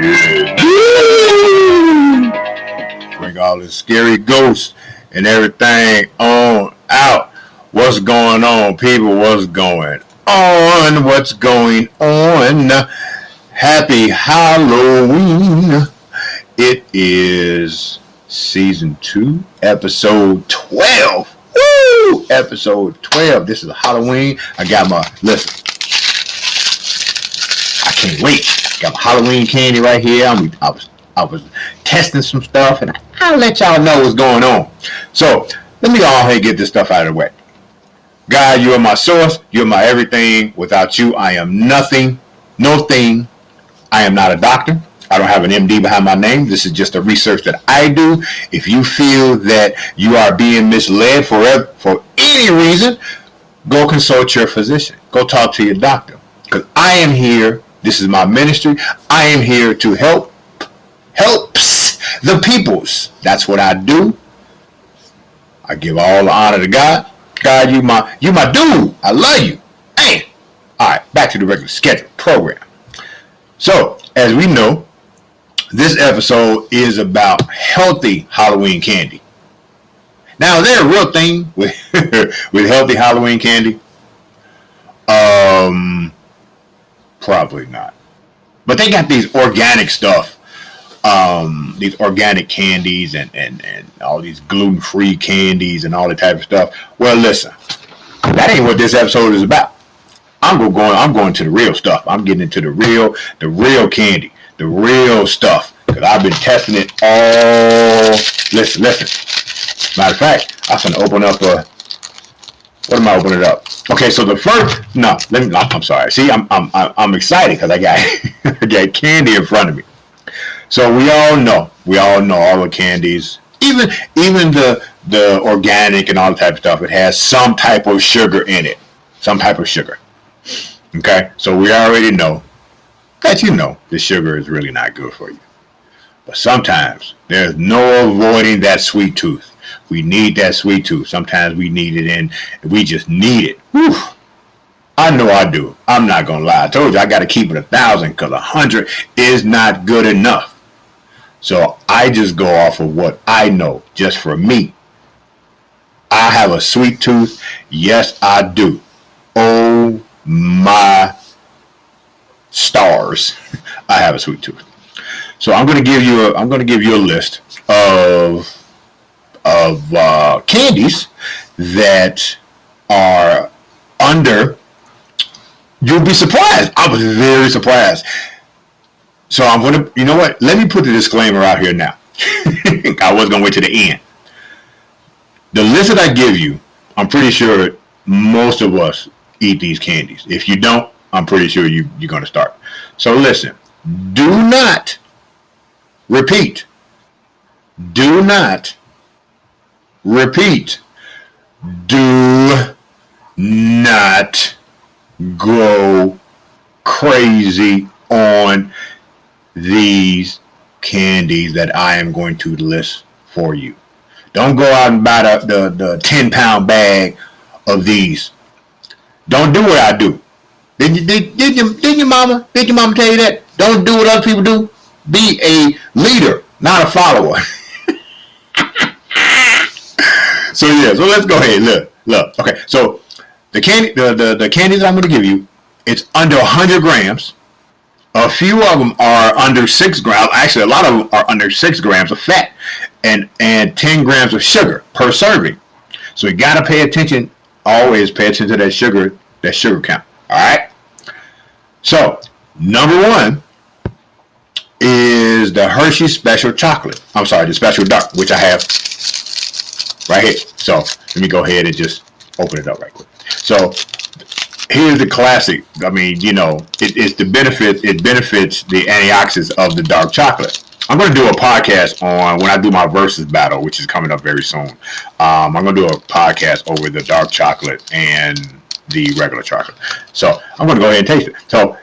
Yeah. Bring all the scary ghosts and everything on out. What's going on, people? What's going on? What's going on? Happy Halloween. It is season two, episode 12. Woo! Episode 12. This is Halloween. I got my, listen, I can't wait. Got my Halloween candy right here. I'm, I was I was testing some stuff and I'll let y'all know what's going on. So let me go ahead and get this stuff out of the way. God, you are my source. You're my everything. Without you, I am nothing, no thing. I am not a doctor. I don't have an MD behind my name. This is just a research that I do. If you feel that you are being misled for, for any reason, go consult your physician. Go talk to your doctor. Because I am here. This is my ministry. I am here to help, helps the peoples. That's what I do. I give all the honor to God. God, you my you my dude. I love you. Hey. All right, back to the regular schedule program. So, as we know, this episode is about healthy Halloween candy. Now, is there a real thing with with healthy Halloween candy? Um, probably not. But they got these organic stuff um, these organic candies and, and, and all these gluten free candies and all that type of stuff. Well, listen, that ain't what this episode is about. I'm going I'm going to the real stuff. I'm getting into the real the real candy, the real stuff. Cause I've been testing it all. Listen, listen. Matter of fact, I'm gonna open up a. What am I opening up? Okay, so the first no, let me. I'm sorry. See, I'm I'm I'm excited because I got I got candy in front of me. So we all know, we all know all the candies, even even the the organic and all the type of stuff. It has some type of sugar in it, some type of sugar. Okay, so we already know that you know the sugar is really not good for you. But sometimes there's no avoiding that sweet tooth. We need that sweet tooth. Sometimes we need it and we just need it. Whew. I know I do. I'm not gonna lie. I told you I got to keep it a thousand because a hundred is not good enough. So I just go off of what I know, just for me. I have a sweet tooth. Yes, I do. Oh my stars. I have a sweet tooth. So I'm to give you a I'm to give you a list of of uh, candies that are under. You'll be surprised. I was very surprised so I'm gonna, you know what? Let me put the disclaimer out here now. I was gonna wait to the end. The list that I give you, I'm pretty sure most of us eat these candies. If you don't, I'm pretty sure you you're gonna start. So listen, do not repeat. Do not repeat. Do not go crazy on these candies that I am going to list for you. Don't go out and buy the, the, the 10 pound bag of these. Don't do what I do. Did you did, did you did your mama did your mama tell you that? Don't do what other people do. Be a leader, not a follower. so yeah, so let's go ahead. Look, look. Okay, so the candy the, the, the candies I'm gonna give you, it's under 100 grams. A few of them are under six grams. Actually, a lot of them are under six grams of fat and and 10 grams of sugar per serving. So you got to pay attention. Always pay attention to that sugar that sugar count. All right. So number one is the Hershey Special Chocolate. I'm sorry, the Special Dark, which I have right here. So let me go ahead and just open it up right quick. So here's the classic. I mean, you know, it, it's the benefit. It benefits the antioxidants of the dark chocolate. I'm going to do a podcast on when I do my versus battle, which is coming up very soon. Um, I'm going to do a podcast over the dark chocolate and the regular chocolate. So I'm going to go ahead and taste it. So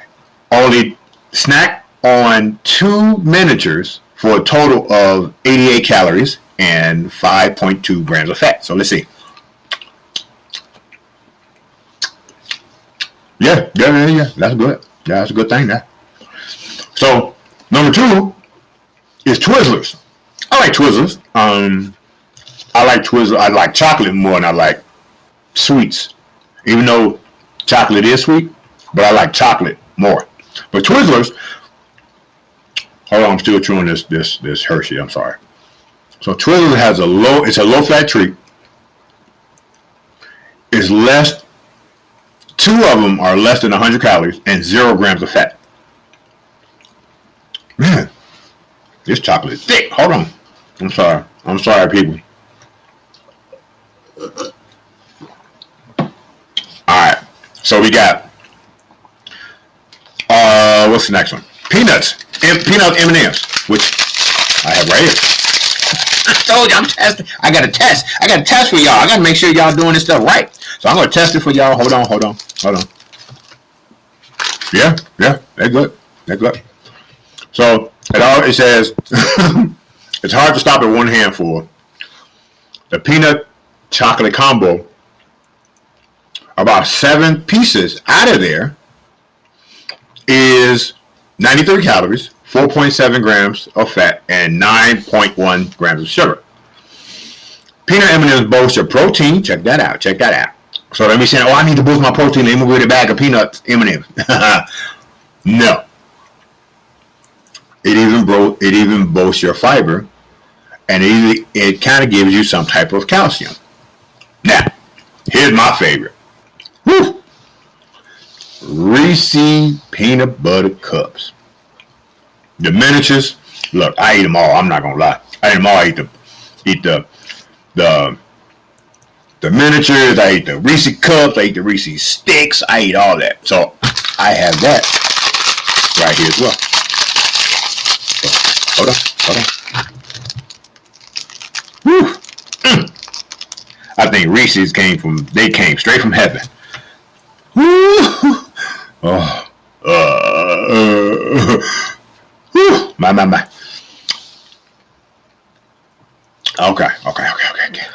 only snack on two miniatures for a total of 88 calories and 5.2 grams of fat. So let's see. Yeah, yeah, yeah, yeah. That's good. Yeah, that's a good thing. That. So number two is Twizzlers. I like Twizzlers. Um, I like Twizzlers. I like chocolate more than I like sweets. Even though chocolate is sweet, but I like chocolate more. But Twizzlers, hold on, I'm still chewing this this this Hershey. I'm sorry. So Twizzlers has a low. It's a low fat treat. It's less. Two of them are less than 100 calories and zero grams of fat. Man, this chocolate is thick. Hold on. I'm sorry. I'm sorry, people. All right. So we got uh, what's the next one? Peanuts. M- peanut M&Ms, which I have right here. I told you I'm testing. I got to test. I got to test for y'all. I got to make sure y'all doing this stuff right. So I'm gonna test it for y'all. Hold on, hold on, hold on. Yeah, yeah, they're good. They're good. So it all it says it's hard to stop at one handful. The peanut chocolate combo, about seven pieces out of there is 93 calories, 4.7 grams of fat, and 9.1 grams of sugar. Peanut M&Ms boast your protein. Check that out. Check that out. So let me say, oh, I need to boost my protein. Let me get a bag of peanuts M&Ms. no. It even bro- it even boasts your fiber, and it, it kind of gives you some type of calcium. Now, here's my favorite. Woo! Reese peanut butter cups. The miniatures. Look, I eat them all. I'm not gonna lie. I eat them all. I eat the, eat the, the, the miniatures. I eat the Reese cups. I eat the Reese sticks. I eat all that. So I have that right here as well. So, hold on, hold on. Mm. I think Reese's came from. They came straight from heaven. Woo. Oh, uh, my, my, my. Okay, okay, okay, okay, okay.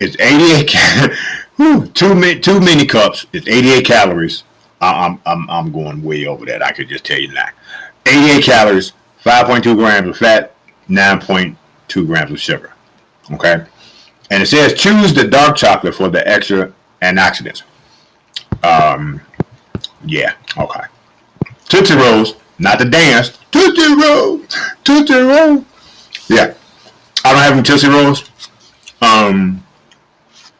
It's 88 cal- two, mi- two mini cups. It's 88 calories. I- I'm, I'm, I'm going way over that. I could just tell you that. 88 calories, 5.2 grams of fat, 9.2 grams of sugar. Okay? And it says choose the dark chocolate for the extra antioxidants. Um, yeah, okay. Tootsie Rolls, not the dance. Tootsie Roll, Tootsie Roll. Yeah, I don't have any Tootsie Rolls. Um,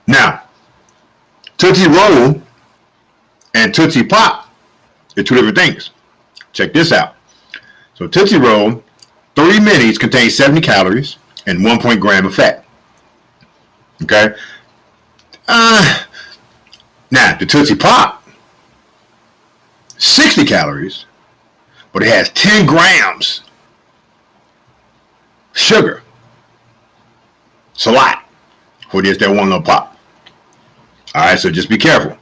now, Tootsie Roll and Tootsie Pop are two different things. Check this out. So Tootsie Roll, three minis contain 70 calories and 1 point gram of fat. Okay. Uh, now the Tootsie Pop 60 calories, but it has 10 grams sugar. It's a lot for this that one little pop. All right, so just be careful.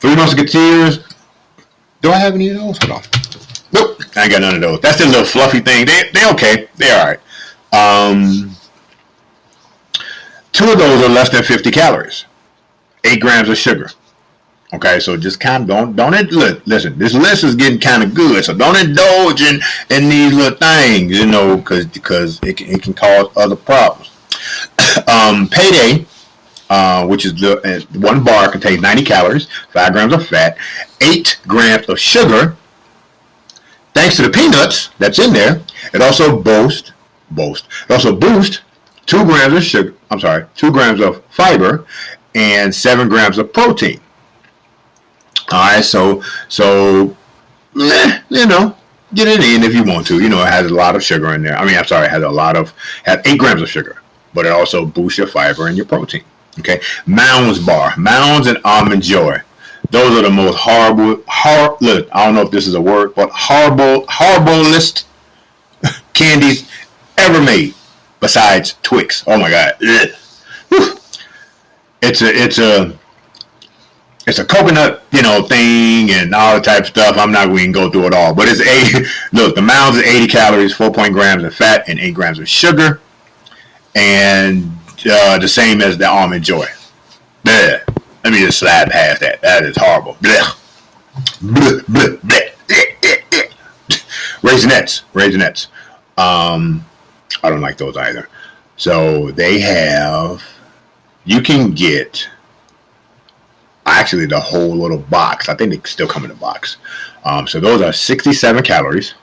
Three Musketeers. Do I have any of those? Hold on. Nope, I ain't got none of those. That's the little fluffy thing. They they okay. They all right. Um, two of those are less than 50 calories. Eight grams of sugar. Okay, so just kind of don't don't it, look. listen. This list is getting kind of good, so don't indulge in in these little things, you know, because because it can, it can cause other problems. um, payday, uh, which is the uh, one bar contains 90 calories, five grams of fat, eight grams of sugar. Thanks to the peanuts that's in there, it also boasts boast it also boosts two grams of sugar. I'm sorry, two grams of fiber and seven grams of protein. All right, so so eh, you know, get it in if you want to. You know, it has a lot of sugar in there. I mean, I'm sorry, it has a lot of has eight grams of sugar, but it also boosts your fiber and your protein. Okay, Mounds Bar, Mounds and Almond Joy. Those are the most horrible, hor- look, I don't know if this is a word, but horrible, horriblest candies ever made, besides Twix. Oh my God, it's a, it's a, it's a coconut, you know, thing and all the type of stuff. I'm not going to go through it all, but it's a look. The mounds is 80 calories, 4 grams of fat, and 8 grams of sugar, and uh, the same as the almond joy. Blech. Let me just slide past that. That is horrible. Blech. Blech, blech, blech. Raisinets, raisinets. Um, I don't like those either. So they have. You can get actually the whole little box. I think they still come in a box. Um, so those are 67 calories,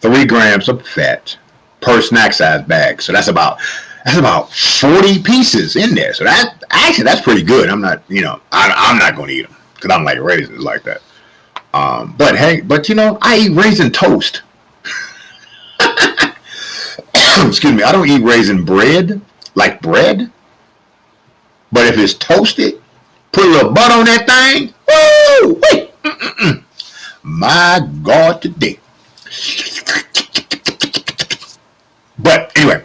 three grams of fat per snack size bag. So that's about that's about 40 pieces in there. So that actually that's pretty good. I'm not, you know, I, am not going to eat them because I'm like raisins like that. Um, but hey, but you know, I eat raisin toast. Excuse me, I don't eat raisin bread like bread. But if it's toasted, put a little butter on that thing. Woo! Wait. My God, today. But anyway,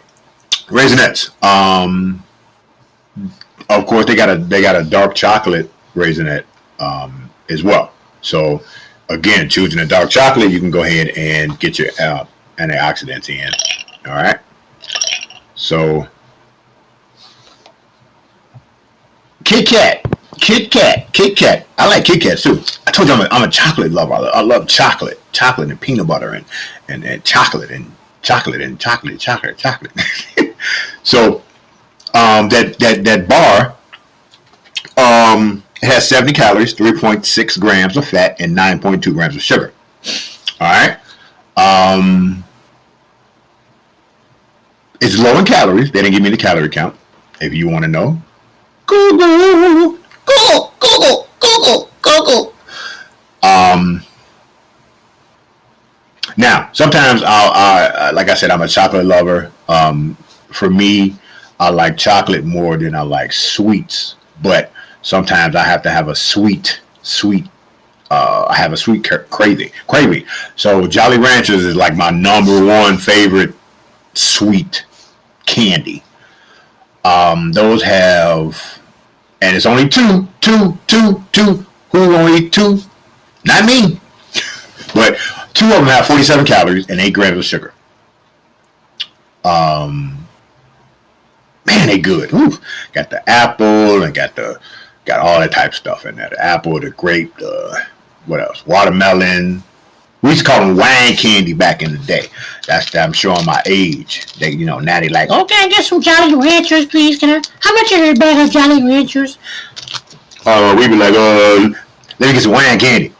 Raisinets. Um, of course, they got a they got a dark chocolate raisinet um, as well. So again, choosing a dark chocolate, you can go ahead and get your uh, antioxidants in. All right. So Kit Kat, Kit Kat, Kit Kat. I like Kit Kats too. I told you I'm a, I'm a chocolate lover. I love chocolate, chocolate and peanut butter and, and, and chocolate and chocolate and chocolate, chocolate, chocolate. so um, that that that bar um, has 70 calories, 3.6 grams of fat, and 9.2 grams of sugar. All right. Um, it's low in calories. They didn't give me the calorie count. If you want to know, Google, Google, Google, Google, Google. Um, now, sometimes I'll, I, like I said, I'm a chocolate lover. Um, for me, I like chocolate more than I like sweets, but sometimes I have to have a sweet, sweet. Uh, I have a sweet craving, craving. So Jolly Ranchers is like my number one favorite sweet candy. Um, those have, and it's only two, two, two, two. Who only two? Not me. but Two of them have 47 calories and 8 grams of sugar. Um, man, they good. Ooh, got the apple and got the got all that type of stuff in there. The apple, the grape, the what else? Watermelon. We used to call them wine candy back in the day. That's I'm showing my age. They, you know, now they like, oh, can I get some Jolly Ranchers, please? Can I? How much is a bag of Jolly Ranchers? Uh, we be like, uh, let me get some wine candy.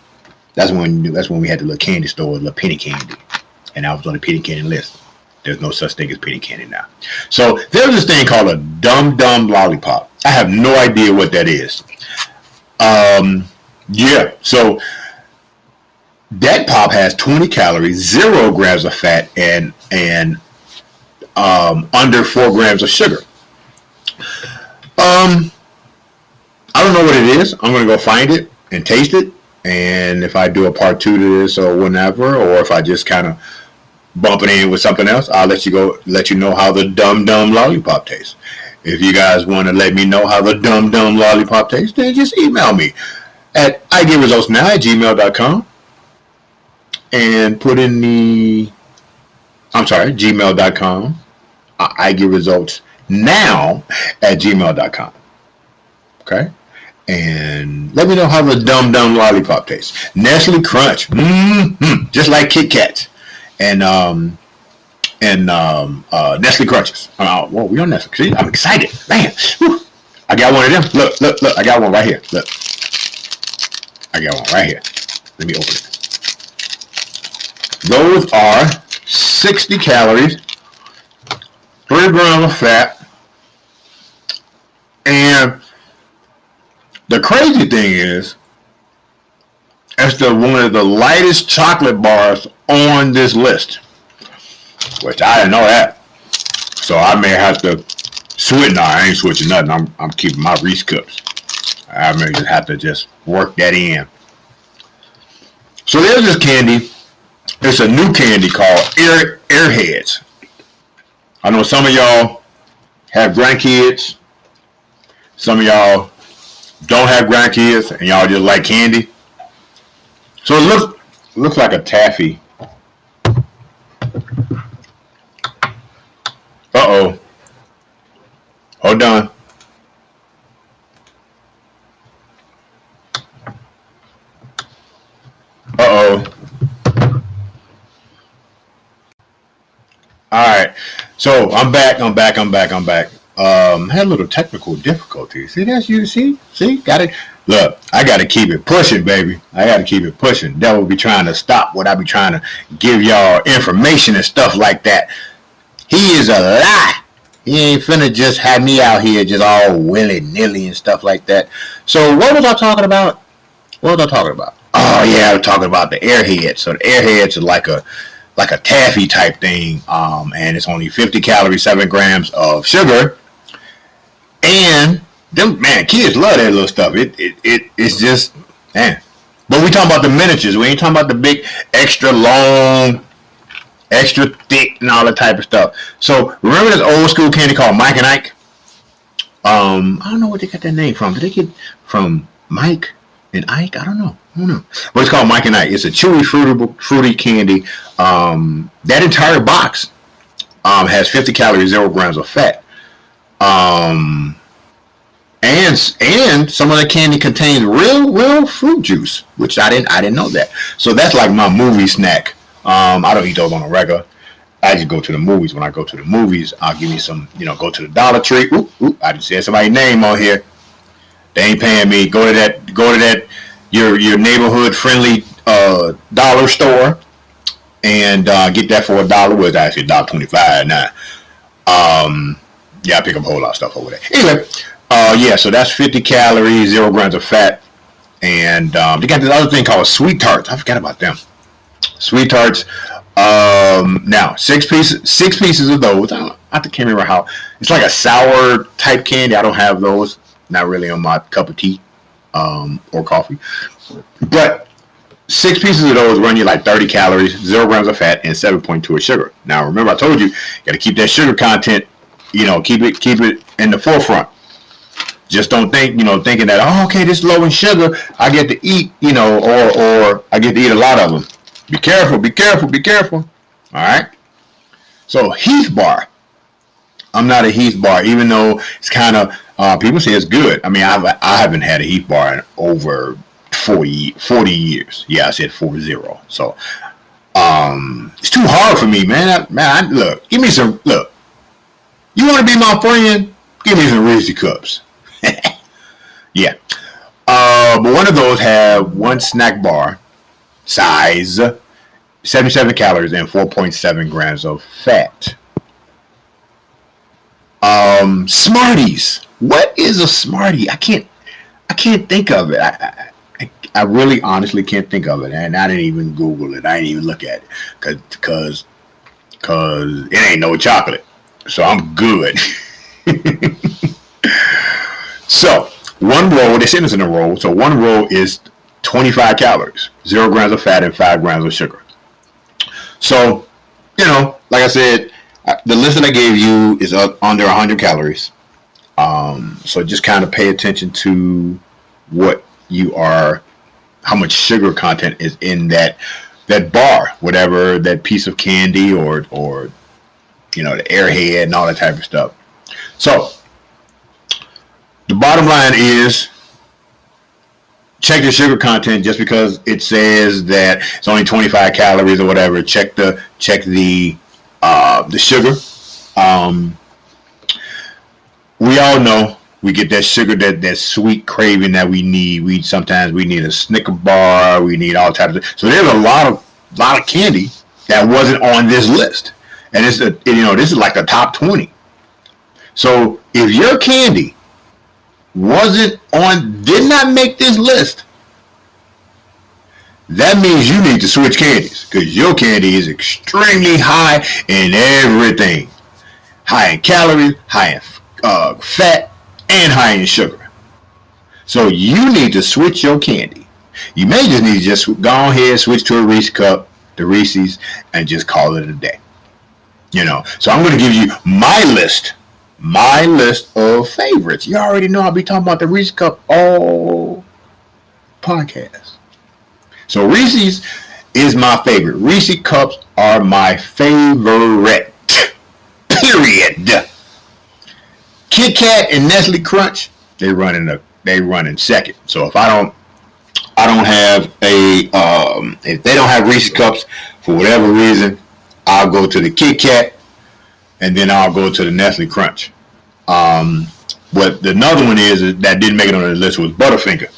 That's when that's when we had the little candy store, the penny candy, and I was on the penny candy list. There's no such thing as penny candy now. So there's this thing called a dum dum lollipop. I have no idea what that is. Um, yeah. So that pop has 20 calories, zero grams of fat, and and um, under four grams of sugar. Um, I don't know what it is. I'm gonna go find it and taste it and if I do a part two to this or whatever, or if I just kind of bump it in with something else, I'll let you go, let you know how the dumb dumb Lollipop tastes. If you guys want to let me know how the dumb dumb Lollipop tastes, then just email me at I get results now at gmail.com and put in the, I'm sorry, gmail.com. I get results now at gmail.com. Okay and let me know how the dumb dumb Lollipop tastes. Nestle Crunch, mm-hmm, just like Kit Kats, and um, and um, uh, Nestle Crunches. Uh, well, we on Nestle. See, I'm excited, man. Whew. I got one of them. Look, look, look. I got one right here. Look, I got one right here. Let me open it. Those are 60 calories, three grams of fat, and the crazy thing is, it's the one of the lightest chocolate bars on this list, which I didn't know that. So I may have to switch. No, I ain't switching nothing. I'm I'm keeping my Reese cups. I may just have to just work that in. So there's this candy. It's a new candy called Air Airheads. I know some of y'all have grandkids. Some of y'all don't have grandkids and y'all just like candy. So it looks looks like a taffy. Uh oh. Hold on. Uh All right. So I'm back. I'm back. I'm back. I'm back. Um, had a little technical difficulty. See that's You see? See? Got it. Look, I got to keep it pushing, baby. I got to keep it pushing. Devil be trying to stop what I be trying to give y'all information and stuff like that. He is a lie. He ain't finna just have me out here just all willy nilly and stuff like that. So what was I talking about? What was I talking about? Oh yeah, I was talking about the airheads. So the airheads are like a like a taffy type thing, um, and it's only 50 calories, seven grams of sugar, and them man, kids love that little stuff. It it, it it's just man. But we talking about the miniatures. We ain't talking about the big, extra long, extra thick, and all that type of stuff. So remember this old school candy called Mike and Ike? Um, I don't know where they got that name from. Did they get from Mike and Ike? I don't know. I don't know. But it's called Mike and Ike. It's a chewy, fruity, candy. Um, that entire box um, has 50 calories, zero grams of fat. Um, and and some of the candy contains real real fruit juice, which I didn't I didn't know that. So that's like my movie snack. Um, I don't eat those on a regular. I just go to the movies. When I go to the movies, I'll give me some, you know, go to the Dollar Tree. Oop, oop, I just said somebody's name on here. They ain't paying me. Go to that. Go to that. Your your neighborhood friendly uh, dollar store and uh, get that for a dollar. Was actually a dollar twenty five now. Um, yeah, I pick up a whole lot of stuff over there. Anyway, uh, yeah, so that's 50 calories, zero grams of fat. And um, they got this other thing called sweet tarts. I forgot about them. Sweet tarts. Um, now six pieces, six pieces of those. I, I can't remember how. It's like a sour type candy. I don't have those. Not really on my cup of tea um, or coffee. But six pieces of those run you like 30 calories, zero grams of fat, and 7.2 of sugar. Now remember, I told you, you got to keep that sugar content. You know, keep it keep it in the forefront. Just don't think, you know, thinking that, oh, okay, this low in sugar, I get to eat, you know, or or I get to eat a lot of them. Be careful, be careful, be careful. All right. So Heath bar. I'm not a Heath bar, even though it's kind of uh, people say it's good. I mean, I've I haven't had a Heath bar in over 40, 40 years. Yeah, I said four zero. So um, it's too hard for me, man. I, man, I, look, give me some. Look, you want to be my friend? Give me some Reese cups. yeah. Uh, but one of those have one snack bar size, 77 calories, and 4.7 grams of fat. Um, Smarties. What is a Smartie? I can't. I can't think of it. I, I, I really, honestly can't think of it, and I didn't even Google it. I didn't even look at it, cause, cause, cause it ain't no chocolate. So I'm good. So one roll, they send us in a roll. So one roll is 25 calories, zero grams of fat, and five grams of sugar. So, you know, like I said, the list that I gave you is under 100 calories. Um, so just kind of pay attention to what you are, how much sugar content is in that that bar, whatever that piece of candy or or you know the airhead and all that type of stuff. So the bottom line is check the sugar content just because it says that it's only 25 calories or whatever check the check the uh, the sugar. Um, we all know we get that sugar that that sweet craving that we need. We sometimes we need a snicker bar. We need all types of so there's a lot of lot of candy that wasn't on this list. And it's a you know this is like the top 20 so if your candy wasn't on, did not make this list, that means you need to switch candies because your candy is extremely high in everything. High in calories, high in uh, fat, and high in sugar. So you need to switch your candy. You may just need to just go ahead, and switch to a Reese cup, the Reese's, and just call it a day. You know, so I'm going to give you my list my list of favorites. You already know I'll be talking about the Reese Cup all podcast. So Reese's is my favorite. Reese Cups are my favorite. Period. Kit Kat and Nestle Crunch, they run in a they run in second. So if I don't I don't have a um, if they don't have Reese cups for whatever reason, I'll go to the Kit Kat and then I'll go to the Nestle Crunch. Um, the another one is that didn't make it on the list was Butterfinger.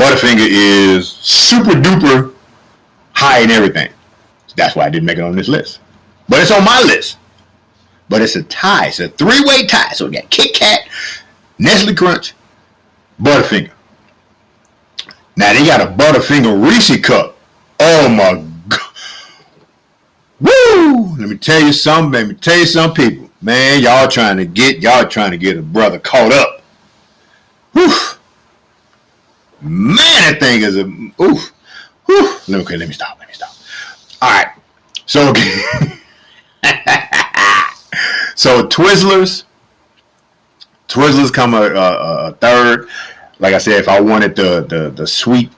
Butterfinger is super duper high in everything. That's why I didn't make it on this list. But it's on my list. But it's a tie. It's a three-way tie. So we got Kit Kat, Nestle Crunch, Butterfinger. Now they got a Butterfinger Reese cup. Oh my god. Woo! Let me tell you something, let me tell you some people. Man, y'all trying to get y'all trying to get a brother caught up. Whew. Man, that thing is a oof. Whew. Okay, let me stop. Let me stop. All right. So okay. so Twizzlers. Twizzlers come a, a, a third like I said, if I wanted the the, the sweet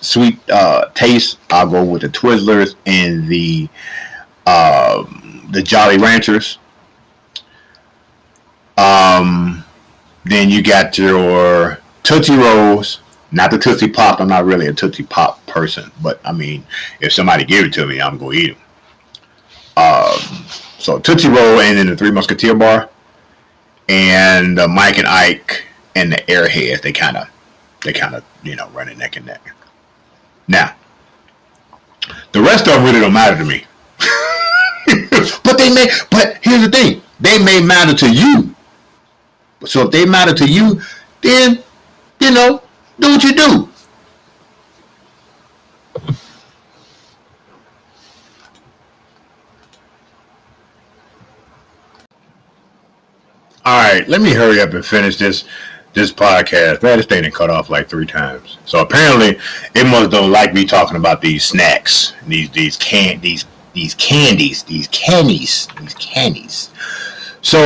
sweet uh, taste, I'll go with the Twizzlers and the um, the Jolly Ranchers. Um, then you got your Tootsie Rolls, not the Tootsie Pop. I'm not really a Tootsie Pop person, but I mean, if somebody give it to me, I'm gonna eat them. Um, so Tootsie Roll and then the Three Musketeer bar, and uh, Mike and Ike and the airheads, they kind of, they kind of, you know, running neck and neck. Now, the rest of them really don't matter to me. but they may, but here's the thing, they may matter to you. So if they matter to you, then, you know, do what you do. All right, let me hurry up and finish this this podcast, man, this thing cut off like three times. So apparently, it must don't like me talking about these snacks, these these can these these candies, these candies, these candies. So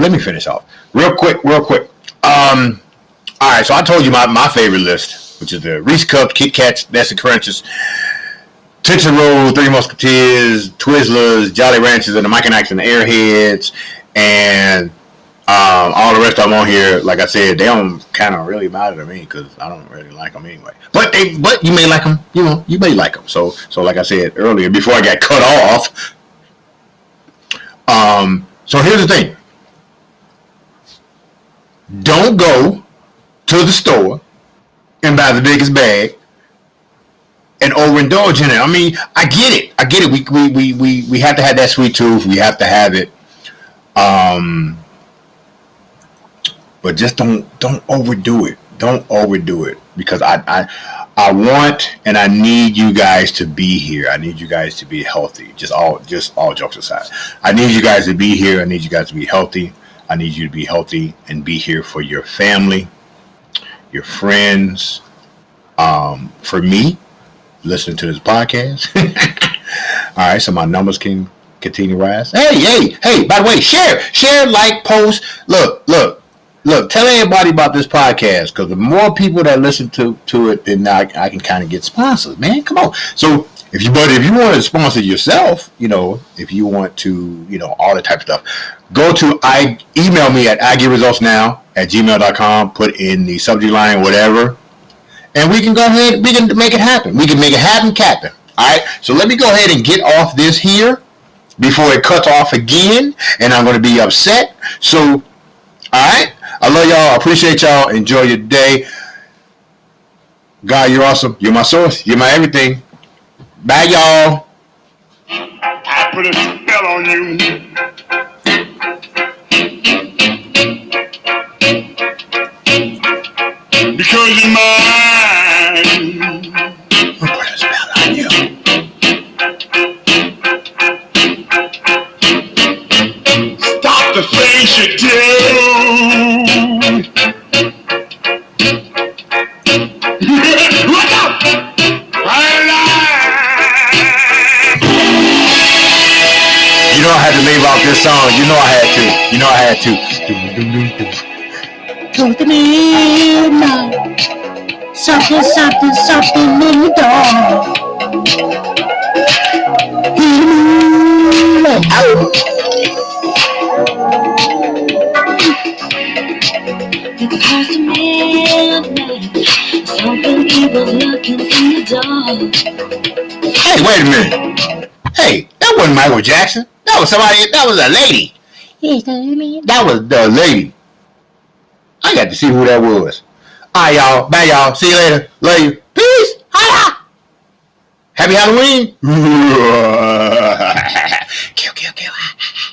let me finish off real quick, real quick. Um, all right, so I told you my, my favorite list, which is the Reese Cups, Kit Kats, Nestle Crunches, Tootsie Roll, Three Musketeers, Twizzlers, Jolly Ranchers, and the Mike and Ike's and the Airheads, and um, all the rest them on here, like I said, they don't kind of really matter to me because I don't really like them anyway. But they, but you may like them, you know, you may like them. So, so like I said earlier, before I got cut off. Um, so here's the thing: don't go to the store and buy the biggest bag and overindulge in it. I mean, I get it. I get it. We we we we, we have to have that sweet tooth. We have to have it. Um but just don't don't overdo it. Don't overdo it because I I I want and I need you guys to be here. I need you guys to be healthy. Just all just all jokes aside. I need you guys to be here. I need you guys to be healthy. I need you to be healthy and be here for your family, your friends, um, for me, listening to this podcast. all right, so my numbers can continue rise. Hey, hey, hey, by the way, share, share, like, post. Look, look, look, tell everybody about this podcast because the more people that listen to to it, then I, I can kind of get sponsors. Man, come on. So if you but if you want to sponsor yourself, you know, if you want to, you know, all that type of stuff, go to I email me at I get results now at gmail.com, put in the subject line, whatever, and we can go ahead, we can make it happen. We can make it happen, Captain. All right. So let me go ahead and get off this here before it cuts off again, and I'm going to be upset. So, all right. I love y'all. I appreciate y'all. Enjoy your day. God, you're awesome. You're my source. You're my everything. Bye, y'all. I put a spell on you. Because you're mine. I put a spell on you. Stop the things you do. I had to leave out this song. You know I had to. You know I had to. Go to midnight. Something, something, something in the dark. It's past midnight. Something lurking in the dark. Hey, wait a minute. Hey, that wasn't Michael Jackson. That was somebody. That was a lady. That was the lady. I got to see who that was. All right, y'all. Bye, y'all. See you later. Love you. Peace. Holla. Happy Halloween. kill, kill, kill.